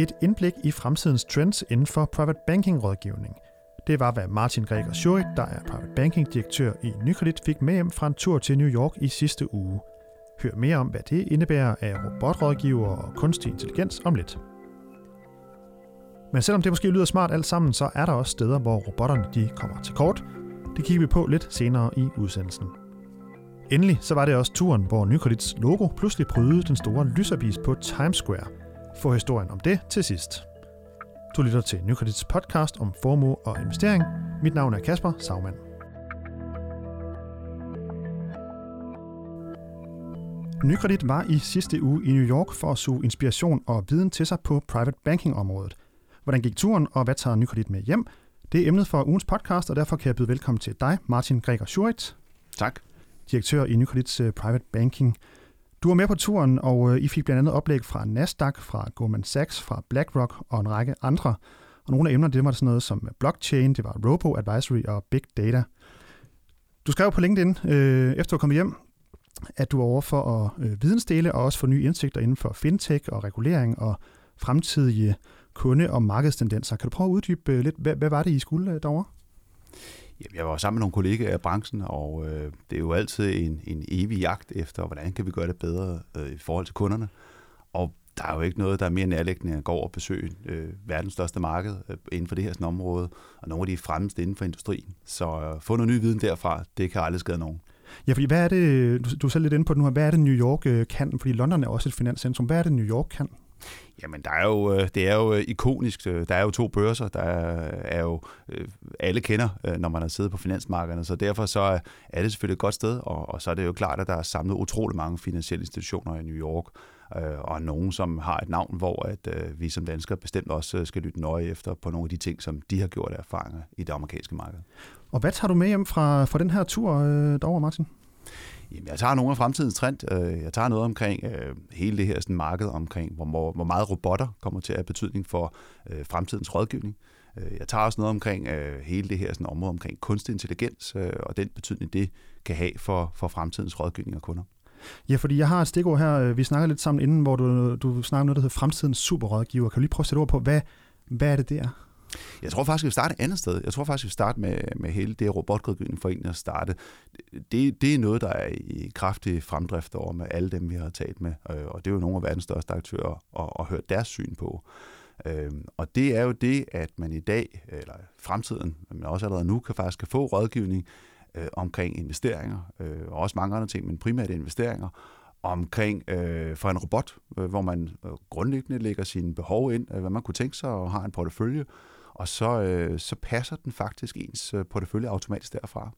Et indblik i fremtidens trends inden for private banking rådgivning. Det var, hvad Martin Greger Schurit, der er private banking direktør i Nykredit, fik med hjem fra en tur til New York i sidste uge. Hør mere om, hvad det indebærer af robotrådgiver og kunstig intelligens om lidt. Men selvom det måske lyder smart alt sammen, så er der også steder, hvor robotterne de kommer til kort. Det kigger vi på lidt senere i udsendelsen. Endelig så var det også turen, hvor Nykredits logo pludselig prydede den store lyserbis på Times Square. Få historien om det til sidst. Du lytter til Nykredits podcast om formue og investering. Mit navn er Kasper Sagmann. Nykredit var i sidste uge i New York for at suge inspiration og viden til sig på private banking-området. Hvordan gik turen, og hvad tager Nykredit med hjem? Det er emnet for ugens podcast, og derfor kan jeg byde velkommen til dig, Martin Greger Schurit. Tak. Direktør i Nykredits uh, Private Banking. Du var med på turen, og øh, I fik blandt andet oplæg fra Nasdaq, fra Goldman Sachs, fra BlackRock og en række andre. Og nogle af emnerne, det var sådan noget som blockchain, det var robo-advisory og big data. Du skrev på LinkedIn, øh, efter du kom hjem, at du var over for at øh, vidensdele og også få nye indsigter inden for fintech og regulering og fremtidige kunde- og markedstendenser. Kan du prøve at uddybe øh, lidt, hvad, hvad var det, I skulle øh, derovre? Jeg var sammen med nogle kollegaer af branchen, og øh, det er jo altid en, en evig jagt efter, hvordan kan vi gøre det bedre øh, i forhold til kunderne. Og der er jo ikke noget, der er mere nærliggende at gå over og besøge øh, verdens største marked øh, inden for det her sådan område, og nogle af de fremmeste inden for industrien. Så øh, få noget ny viden derfra, det kan aldrig skade nogen. Ja, fordi hvad er det, du, du er selv lidt inde på det nu her, hvad er det New York øh, kan? Fordi London er også et finanscentrum. Hvad er det New York kan? Jamen, der er jo, øh, det er jo øh, ikonisk. Øh, der er jo to børser, der er jo, alle kender, når man har siddet på finansmarkederne, så derfor så er det selvfølgelig et godt sted, og, og så er det jo klart, at der er samlet utrolig mange finansielle institutioner i New York, og nogen, som har et navn, hvor at vi som danskere bestemt også skal lytte nøje efter på nogle af de ting, som de har gjort erfaringer i det amerikanske marked. Og hvad tager du med hjem fra, fra den her tur derovre, Martin? Jamen, jeg tager nogle af fremtidens trend. Øh, jeg tager noget omkring øh, hele det her sådan, marked omkring, hvor, hvor meget robotter kommer til at have betydning for øh, fremtidens rådgivning. Øh, jeg tager også noget omkring øh, hele det her sådan, område omkring kunstig intelligens øh, og den betydning, det kan have for, for fremtidens rådgivning af kunder. Ja, fordi jeg har et stikord her, øh, vi snakker lidt sammen inden, hvor du, du snakker om noget, der hedder fremtidens superrådgiver. Kan du lige prøve at sætte ord på, hvad, hvad er det der? Jeg tror faktisk, vi starter starte et andet sted. Jeg tror faktisk, vi starter starte med, med hele det robotrådgivning for at starte. Det, det er noget, der er i kraftig fremdrift over med alle dem, vi har talt med. Øh, og det er jo nogle af verdens største aktører og, og hørt deres syn på. Øhm, og det er jo det, at man i dag, eller fremtiden, men også allerede nu, kan faktisk få rådgivning øh, omkring investeringer, øh, og også mange andre ting, men primært investeringer, omkring øh, for en robot, øh, hvor man øh, grundlæggende lægger sine behov ind, øh, hvad man kunne tænke sig, og har en portefølje, og så, øh, så passer den faktisk ens øh, portefølje automatisk derfra.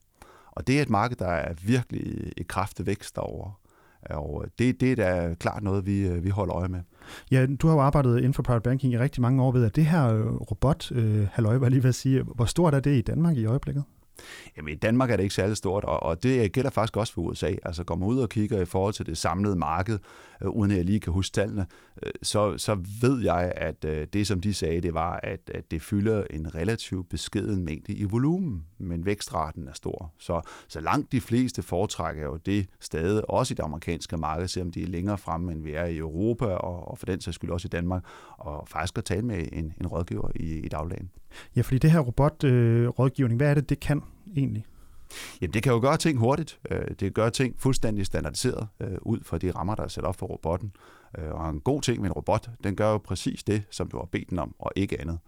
Og det er et marked, der er virkelig i kraftig vækst derovre. Og øh, det, det er da klart noget, vi, øh, vi holder øje med. Ja, du har jo arbejdet inden for private banking i rigtig mange år ved, at det her øh, robot, øh, halløj, var lige at sige, hvor stort er det i Danmark i øjeblikket? Jamen i Danmark er det ikke særlig stort, og, og det gælder faktisk også for USA. Altså går man ud og kigger i forhold til det samlede marked, øh, uden at jeg lige kan huske tallene, øh, så, så ved jeg, at øh, det som de sagde, det var, at, at det fylder en relativt beskeden mængde i volumen, men vækstraten er stor. Så, så langt de fleste foretrækker jo det stadig, også i det amerikanske marked, selvom de er længere fremme, end vi er i Europa, og, og for den sags skyld også i Danmark, og faktisk at tale med en, en rådgiver i, i dagligdagen. Ja, fordi det her robotrådgivning, øh, hvad er det, det kan egentlig? Jamen, det kan jo gøre ting hurtigt. Øh, det kan gøre ting fuldstændig standardiseret øh, ud fra de rammer, der er sat op for robotten. Øh, og en god ting med en robot, den gør jo præcis det, som du har bedt den om, og ikke andet.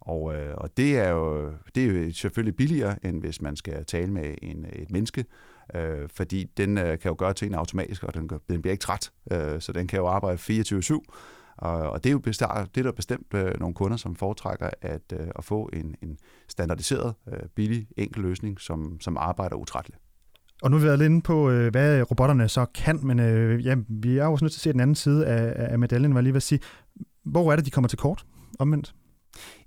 Og, øh, og det, er jo, det er jo selvfølgelig billigere, end hvis man skal tale med en, et menneske, øh, fordi den øh, kan jo gøre tingene automatisk, og den, den bliver ikke træt, øh, så den kan jo arbejde 24-7, og det er jo bestemt, det er der bestemt øh, nogle kunder, som foretrækker at, øh, at få en, en standardiseret, øh, billig, enkel løsning, som, som arbejder utrætteligt. Og nu har vi været lidt inde på, hvad robotterne så kan, men øh, ja, vi er jo også nødt til at se den anden side af, af medaljen, jeg lige vil sige. Hvor er det, de kommer til kort, omvendt?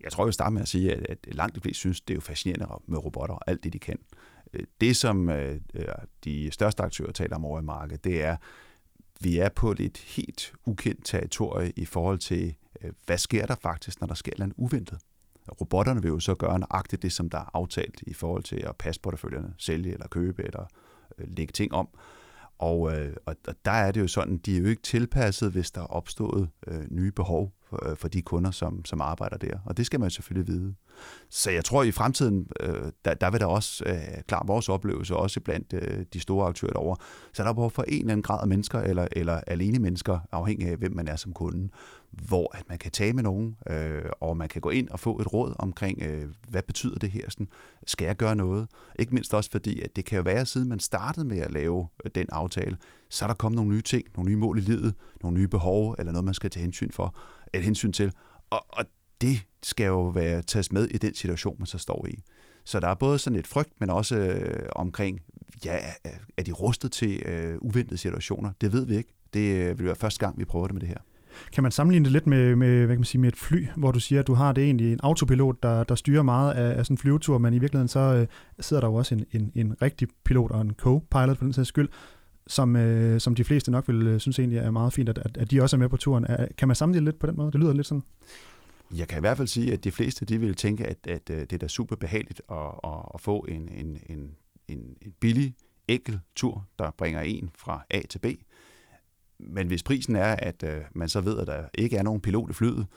Jeg tror, jeg vil starte med at sige, at, at langt de fleste synes, det er jo fascinerende med robotter og alt det, de kan. Det, som øh, de største aktører taler om over i markedet, det er, vi er på et helt ukendt territorie i forhold til, øh, hvad sker der faktisk, når der sker noget uventet. Robotterne vil jo så gøre nøjagtigt det, som der er aftalt i forhold til at passe porteføljerne, sælge eller købe eller øh, lægge ting om. Øh, og, og der er det jo sådan, de er jo ikke tilpasset, hvis der er opstået øh, nye behov for, øh, for de kunder, som, som arbejder der. Og det skal man selvfølgelig vide. Så jeg tror, at i fremtiden, øh, der, der vil der også, øh, klar vores oplevelse, også blandt øh, de store aktører derovre, så er der behov for en eller anden grad af mennesker, eller, eller alene mennesker, afhængig af, hvem man er som kunde, hvor at man kan tale med nogen, øh, og man kan gå ind og få et råd omkring, øh, hvad betyder det her? Sådan, skal jeg gøre noget? Ikke mindst også fordi, at det kan jo være, siden man startede med at lave øh, den aftale, så er der kommet nogle nye ting, nogle nye mål i livet, nogle nye behov, eller noget, man skal tage hensyn, for, et hensyn til. Og, og det skal jo være tages med i den situation, man så står i. Så der er både sådan et frygt, men også øh, omkring, ja, er de rustet til øh, uventede situationer? Det ved vi ikke. Det øh, vil være første gang, vi prøver det med det her. Kan man sammenligne det lidt med, med, hvad kan man sige, med et fly, hvor du siger, at du har det egentlig en autopilot, der, der styrer meget af, af sådan en flyvetur, men i virkeligheden så øh, sidder der jo også en, en, en rigtig pilot og en co-pilot for den sags skyld, som, øh, som de fleste nok vil øh, synes egentlig er meget fint, at, at, at de også er med på turen. Er, kan man sammenligne lidt på den måde? Det lyder lidt sådan. Jeg kan i hvert fald sige, at de fleste de vil tænke, at, at øh, det er da super behageligt at, at, at få en, en, en, en, en billig, enkel tur, der bringer en fra A til B. Men hvis prisen er, at øh, man så ved, at der ikke er nogen pilot i flyet,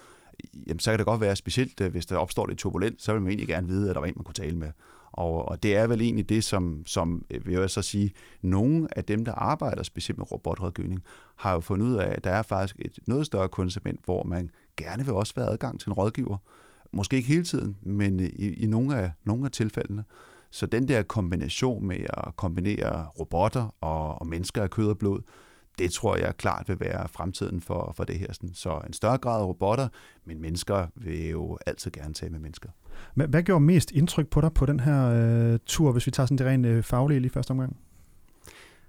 jamen, så kan det godt være specielt, øh, hvis der opstår lidt turbulent, så vil man egentlig gerne vide, at der var en, man kunne tale med. Og, og det er vel egentlig det, som, som øh, vil jeg så sige, nogle af dem, der arbejder specielt med robotrådgivning, har jo fundet ud af, at der er faktisk et noget større kundesegment, hvor man gerne vil også være adgang til en rådgiver. Måske ikke hele tiden, men i, i nogle, af, nogle af tilfældene. Så den der kombination med at kombinere robotter og, og mennesker af kød og blod, det tror jeg klart vil være fremtiden for, for det her. Så en større grad af robotter, men mennesker vil jo altid gerne tale med mennesker. Hvad, gjorde mest indtryk på dig på den her øh, tur, hvis vi tager sådan det rent øh, faglige lige første omgang?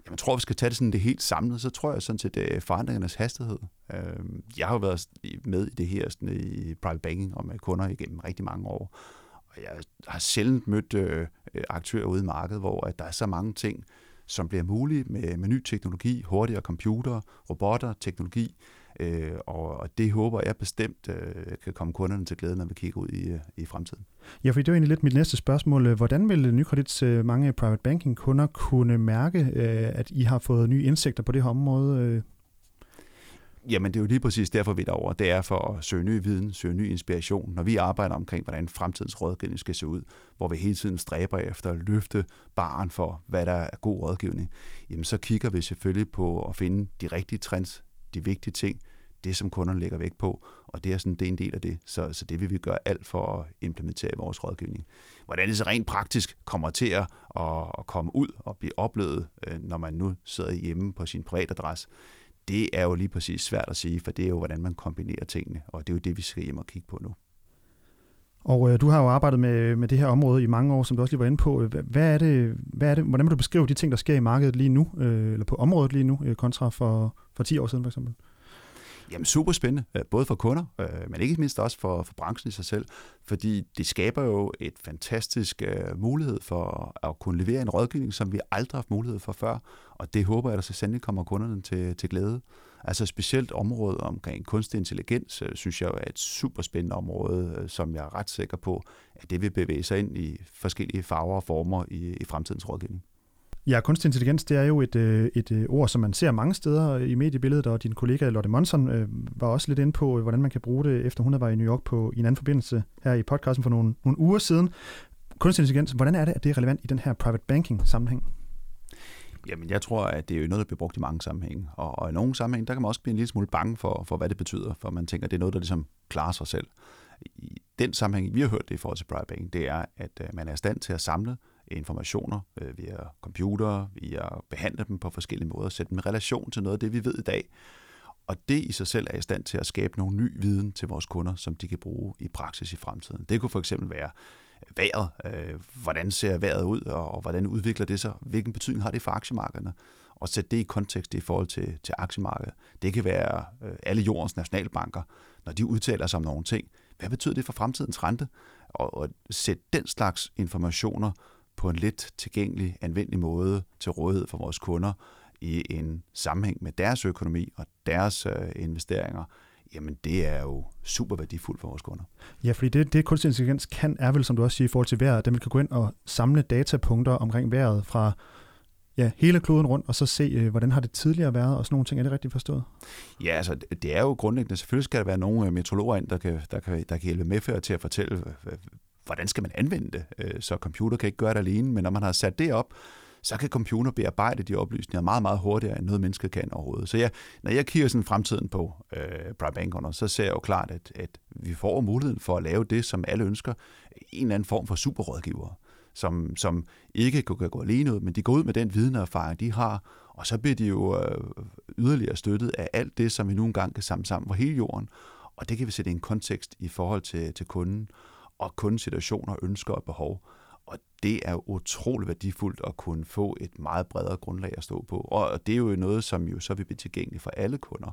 Jamen, jeg tror, vi skal tage det sådan det helt samlet, så tror jeg sådan set er forandringernes hastighed. Øh, jeg har jo været med i det her sådan, i private banking og med kunder igennem rigtig mange år, og jeg har sjældent mødt øh, aktører ude i markedet, hvor at der er så mange ting, som bliver mulig med, med ny teknologi, hurtigere computer, robotter, teknologi, øh, og, det håber jeg bestemt øh, kan komme kunderne til glæde, når vi kigger ud i, øh, i fremtiden. Ja, for det var egentlig lidt mit næste spørgsmål. Hvordan vil Nykredits øh, mange private banking kunder kunne mærke, øh, at I har fået nye indsigter på det her område? Øh? Jamen, det er jo lige præcis derfor, vi er derovre. Det er for at søge ny viden, søge ny inspiration. Når vi arbejder omkring, hvordan fremtidens rådgivning skal se ud, hvor vi hele tiden stræber efter at løfte baren for, hvad der er god rådgivning, jamen så kigger vi selvfølgelig på at finde de rigtige trends, de vigtige ting, det som kunderne lægger vægt på, og det er, sådan, det er en del af det. Så, så det vil vi gøre alt for at implementere i vores rådgivning. Hvordan det så rent praktisk kommer til at, at komme ud og blive oplevet, øh, når man nu sidder hjemme på sin privatadresse, det er jo lige præcis svært at sige, for det er jo, hvordan man kombinerer tingene, og det er jo det, vi skal hjem og kigge på nu. Og øh, du har jo arbejdet med, med det her område i mange år, som du også lige var inde på. Hvad er det, hvad er det, hvordan vil du beskrive de ting, der sker i markedet lige nu, øh, eller på området lige nu, øh, kontra for, for 10 år siden for eksempel? Jamen super spændende, øh, både for kunder, øh, men ikke mindst også for, for branchen i sig selv, fordi det skaber jo et fantastisk uh, mulighed for at kunne levere en rådgivning, som vi aldrig har haft mulighed for før, og det håber jeg, at så sandelig kommer kunderne til, til glæde. Altså specielt området omkring kunstig intelligens, synes jeg er et super spændende område, som jeg er ret sikker på, at det vil bevæge sig ind i forskellige farver og former i, i fremtidens rådgivning. Ja, kunstig intelligens, det er jo et, øh, et øh, ord, som man ser mange steder i mediebilledet, og din kollega Lotte Monson øh, var også lidt inde på, øh, hvordan man kan bruge det, efter hun var i New York på, i en anden forbindelse her i podcasten for nogle, nogle uger siden. Kunstig intelligens, hvordan er det, at det er relevant i den her private banking sammenhæng? Jamen, jeg tror, at det er jo noget, der bliver brugt i mange sammenhænge. Og, og i nogle sammenhænge, der kan man også blive en lille smule bange for, for, hvad det betyder, for man tænker, at det er noget, der ligesom klarer sig selv. I den sammenhæng, vi har hørt det i forhold til private banking, det er, at man er i stand til at samle informationer øh, via computer, via behandle dem på forskellige måder, sætte dem i relation til noget af det, vi ved i dag. Og det i sig selv er i stand til at skabe nogle ny viden til vores kunder, som de kan bruge i praksis i fremtiden. Det kunne for eksempel være øh, vejret. Øh, hvordan ser vejret ud, og, og hvordan udvikler det sig? Hvilken betydning har det for aktiemarkederne? Og sætte det i kontekst i forhold til, til aktiemarkedet. Det kan være øh, alle jordens nationalbanker, når de udtaler sig om nogle ting. Hvad betyder det for fremtidens rente? Og, og sætte den slags informationer på en let tilgængelig, anvendelig måde til rådighed for vores kunder i en sammenhæng med deres økonomi og deres øh, investeringer, jamen det er jo super værdifuldt for vores kunder. Ja, fordi det, det kunstig intelligens kan, er vel, som du også siger, i forhold til vejret, at den kan gå ind og samle datapunkter omkring vejret fra ja, hele kloden rundt, og så se, øh, hvordan har det tidligere været, og sådan nogle ting. Er det rigtigt forstået? Ja, altså det er jo grundlæggende, selvfølgelig skal der være nogle øh, meteorologer ind, der kan, der kan, der kan hjælpe med til at fortælle, hvordan skal man anvende det. Øh, så computer kan ikke gøre det alene, men når man har sat det op, så kan computer bearbejde de oplysninger meget, meget hurtigere, end noget menneske kan overhovedet. Så ja, når jeg kigger sådan fremtiden på øh, private så ser jeg jo klart, at, at vi får muligheden for at lave det, som alle ønsker, en eller anden form for superrådgiver, som, som ikke kan gå alene ud, men de går ud med den viden og erfaring, de har, og så bliver de jo øh, yderligere støttet af alt det, som vi nu engang kan samle sammen for hele jorden, og det kan vi sætte i en kontekst i forhold til, til kunden, og kun situationer, ønsker og behov. Og det er utrolig værdifuldt at kunne få et meget bredere grundlag at stå på. Og det er jo noget, som jo så vil blive tilgængeligt for alle kunder,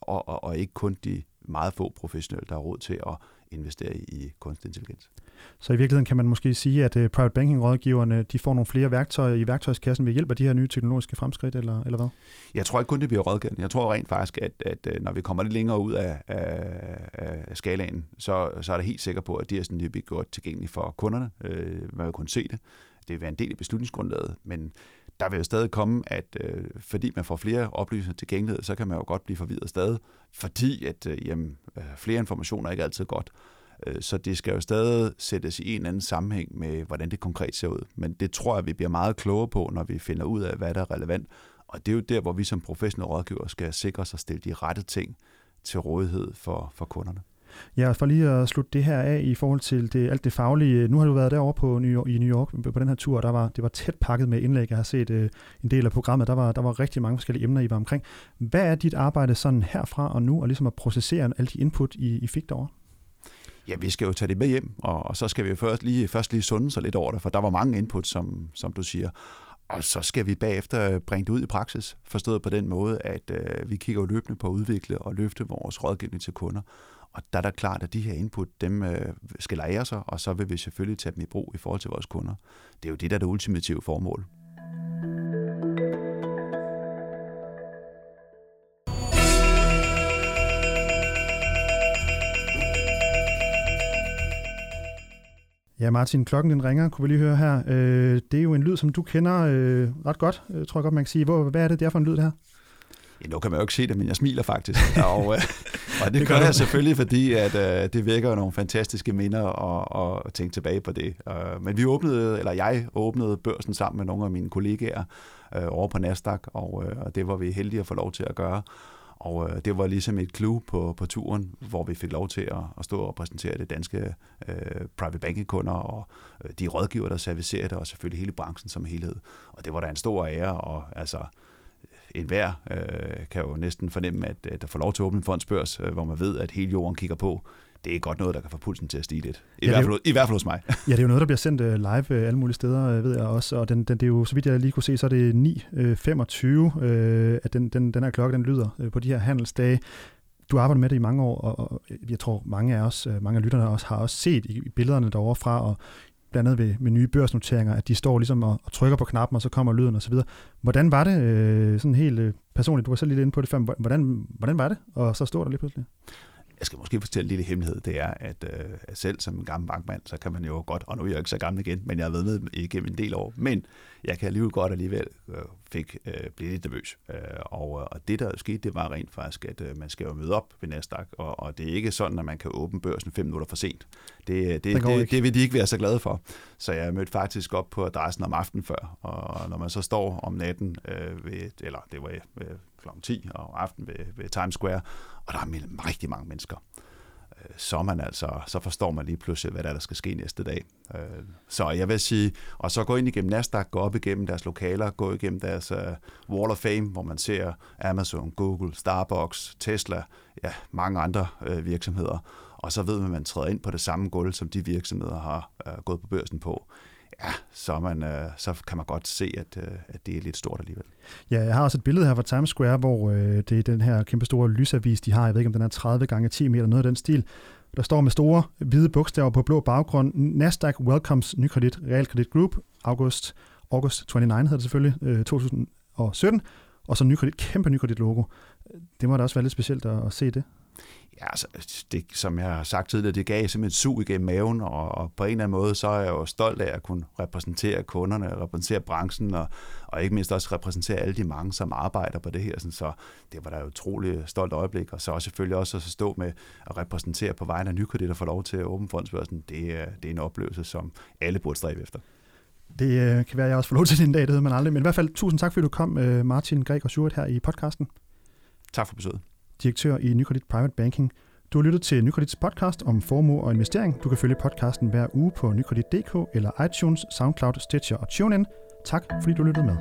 og, og, og ikke kun de meget få professionelle, der har råd til at investere i kunstig intelligens. Så i virkeligheden kan man måske sige, at uh, private banking-rådgiverne de får nogle flere værktøjer i værktøjskassen ved hjælp af de her nye teknologiske fremskridt, eller, eller hvad? Jeg tror ikke kun, det bliver rådgivende. Jeg tror rent faktisk, at, at øh, når vi kommer lidt længere ud af, af, af skalaen, så, så er det helt sikker på, at det er sådan, det bliver gjort tilgængeligt for kunderne. Øh, man vil kunne se det. Det vil være en del af beslutningsgrundlaget, men der vil jo stadig komme, at øh, fordi man får flere oplysninger til gengæld, så kan man jo godt blive forvirret stadig, fordi at øh, jamen, øh, flere informationer er ikke altid godt. Øh, så det skal jo stadig sættes i en anden sammenhæng med, hvordan det konkret ser ud. Men det tror jeg, vi bliver meget klogere på, når vi finder ud af, hvad der er relevant. Og det er jo der, hvor vi som professionelle rådgiver skal sikre os at stille de rette ting til rådighed for, for kunderne. Ja, for lige at slutte det her af i forhold til det, alt det faglige. Nu har du været derovre på New York, i New York på den her tur, der var, det var tæt pakket med indlæg. Jeg har set øh, en del af programmet. Der var, der var rigtig mange forskellige emner, I var omkring. Hvad er dit arbejde sådan herfra og nu, og ligesom at processere alle de input, I, I fik derovre? Ja, vi skal jo tage det med hjem, og, og så skal vi først lige, først lige sunde sig lidt over det, for der var mange input, som, som du siger. Og så skal vi bagefter bringe det ud i praksis, forstået på den måde, at øh, vi kigger løbende på at udvikle og løfte vores rådgivning til kunder. Og der er der klart, at de her input, dem øh, skal lære sig, og så vil vi selvfølgelig tage dem i brug i forhold til vores kunder. Det er jo det, der er det ultimative formål. Ja, Martin, klokken den ringer, kunne vi lige høre her. Øh, det er jo en lyd, som du kender øh, ret godt, øh, tror jeg godt, man kan sige. Hvor, hvad er det der for en lyd, det her? Ja, nu kan man jo ikke se det, men jeg smiler faktisk. og, øh, og det, det gør jeg selvfølgelig, fordi at, øh, det vækker nogle fantastiske minder og, og tænke tilbage på det. Uh, men vi åbnede, eller jeg åbnede børsen sammen med nogle af mine kollegaer øh, over på Nasdaq, og, øh, og det var vi heldige at få lov til at gøre. Og øh, det var ligesom et clue på, på turen, hvor vi fik lov til at, at stå og præsentere det danske øh, private banking-kunder og øh, de rådgiver, der servicerer det, og selvfølgelig hele branchen som helhed. Og det var da en stor ære, og altså enhver øh, kan jo næsten fornemme, at, at der får lov til at åbne en fondsbørs, øh, hvor man ved, at hele jorden kigger på det er godt noget, der kan få pulsen til at stige lidt. I, ja, hvert, fald, I hvert fald hos mig. ja, det er jo noget, der bliver sendt uh, live uh, alle mulige steder, uh, ved jeg også. Og den, den, det er jo, så vidt jeg lige kunne se, så er det 9.25, uh, uh, at den, den, den her klokke den lyder på de her handelsdage. Du har arbejdet med det i mange år, og, og jeg tror, mange af os, mange af lytterne også, har også set i billederne derovre fra, og blandt andet ved, med nye børsnoteringer, at de står ligesom og, og trykker på knappen, og så kommer lyden osv. Hvordan var det øh, sådan helt øh, personligt? Du var selv lidt inde på det før. Hvordan, hvordan var det? Og så står der lige pludselig. Jeg skal måske fortælle en lille hemmelighed, det er, at, øh, selv som en gammel bankmand, så kan man jo godt, og nu er jeg ikke så gammel igen, men jeg har været med igennem en del år, men jeg kan alligevel godt alligevel øh, fik, øh, blive lidt nervøs. Øh, og, og det, der skete, det var rent faktisk, at øh, man skal jo møde op ved Nasdaq, og, og det er ikke sådan, at man kan åbne børsen fem minutter for sent. Det, det, det, det, det vil de ikke være så glade for. Så jeg mødte faktisk op på adressen om aftenen før, og når man så står om natten, øh, ved, eller det var øh, kl. 10 og aften ved, ved Times Square, og der er rigtig mange mennesker øh, så, man altså, så forstår man lige pludselig, hvad der, er, der skal ske næste dag. Øh, så jeg vil sige, og så gå ind igennem Nasdaq, gå op igennem deres lokaler, gå igennem deres øh, Wall of Fame, hvor man ser Amazon, Google, Starbucks, Tesla, ja, mange andre virksomheder, og så ved man, at man træder ind på det samme gulv, som de virksomheder har gået på børsen på ja, så, man, øh, så kan man godt se, at, øh, at det er lidt stort alligevel. Ja, jeg har også et billede her fra Times Square, hvor øh, det er den her kæmpe store lysavis, de har. Jeg ved ikke, om den er 30 gange 10 meter, noget af den stil. Der står med store hvide bogstaver på blå baggrund. Nasdaq welcomes Nykredit Realkredit Group, august, august 29 hedder det selvfølgelig, øh, 2017. Og så Nykredit, kæmpe Nykredit logo. Det må da også være lidt specielt at, at se det ja, altså, det, som jeg har sagt tidligere, det gav simpelthen sug igennem maven, og, og på en eller anden måde, så er jeg jo stolt af at kunne repræsentere kunderne, repræsentere branchen, og, og ikke mindst også repræsentere alle de mange, som arbejder på det her. Sådan, så det var da et utroligt stolt øjeblik, og så også selvfølgelig også at stå med at repræsentere på vegne af nykredit og få lov til at åbne fondsbørsen, det, er, det er en oplevelse, som alle burde stræbe efter. Det øh, kan være, at jeg også får lov til den dag, det ved man aldrig. Men i hvert fald tusind tak, fordi du kom, øh, Martin Greg og Sjuret, her i podcasten. Tak for besøget. Direktør i Nykredit Private Banking. Du har lyttet til Nykredits podcast om formue og investering. Du kan følge podcasten hver uge på nykredit.dk eller iTunes, SoundCloud, Stitcher og TuneIn. Tak fordi du lyttede med.